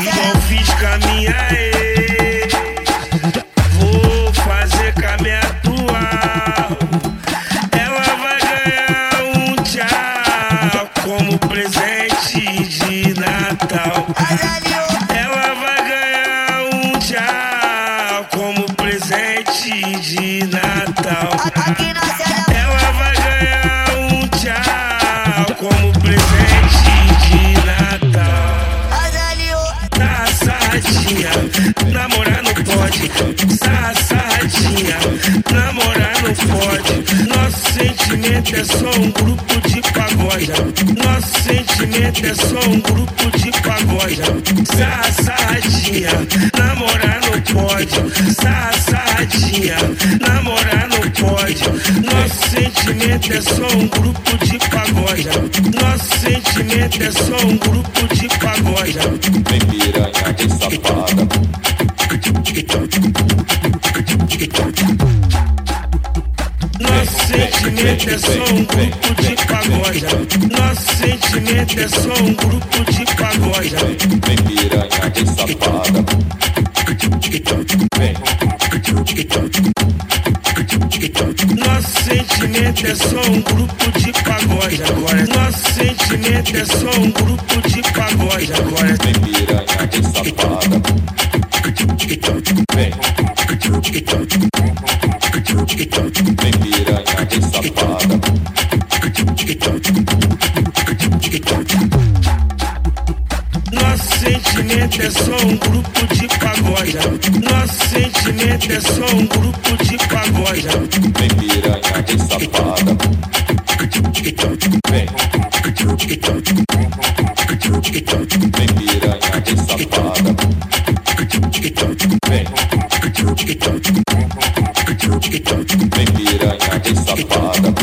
Igual fiz com a minha ex. Vou fazer com a minha atual. Ela vai ganhar um tchau como presente de Natal. Ela vai ganhar um tchau como presente de Natal. Ela vai namorar não pode. Sassadinha, namorar não pode. Nosso sentimento é só um grupo de pagode. Nosso sentimento é só um grupo de pagode. Sassadinha, namorar não pode. Sassadinha, namorar não pode. Nosso sentimento é só um grupo de pagode. Nosso sentimento é só um grupo de pagode. Nosso sentimento é só um grupo de pagode. Nosso sentimento é só um grupo de pagode. Vem piranha de safada. Nosso sentimento é só um grupo de pagode agora. Nosso sentimento é só um grupo de pagode agora. vem piranha de safada. Nosso sentimento é só um grupo de pagode. Nosso sentimento é só um grupo de pagode. Vem piranha de safada. Vem, vem piranha de safada. Vem, vem piranha de safada.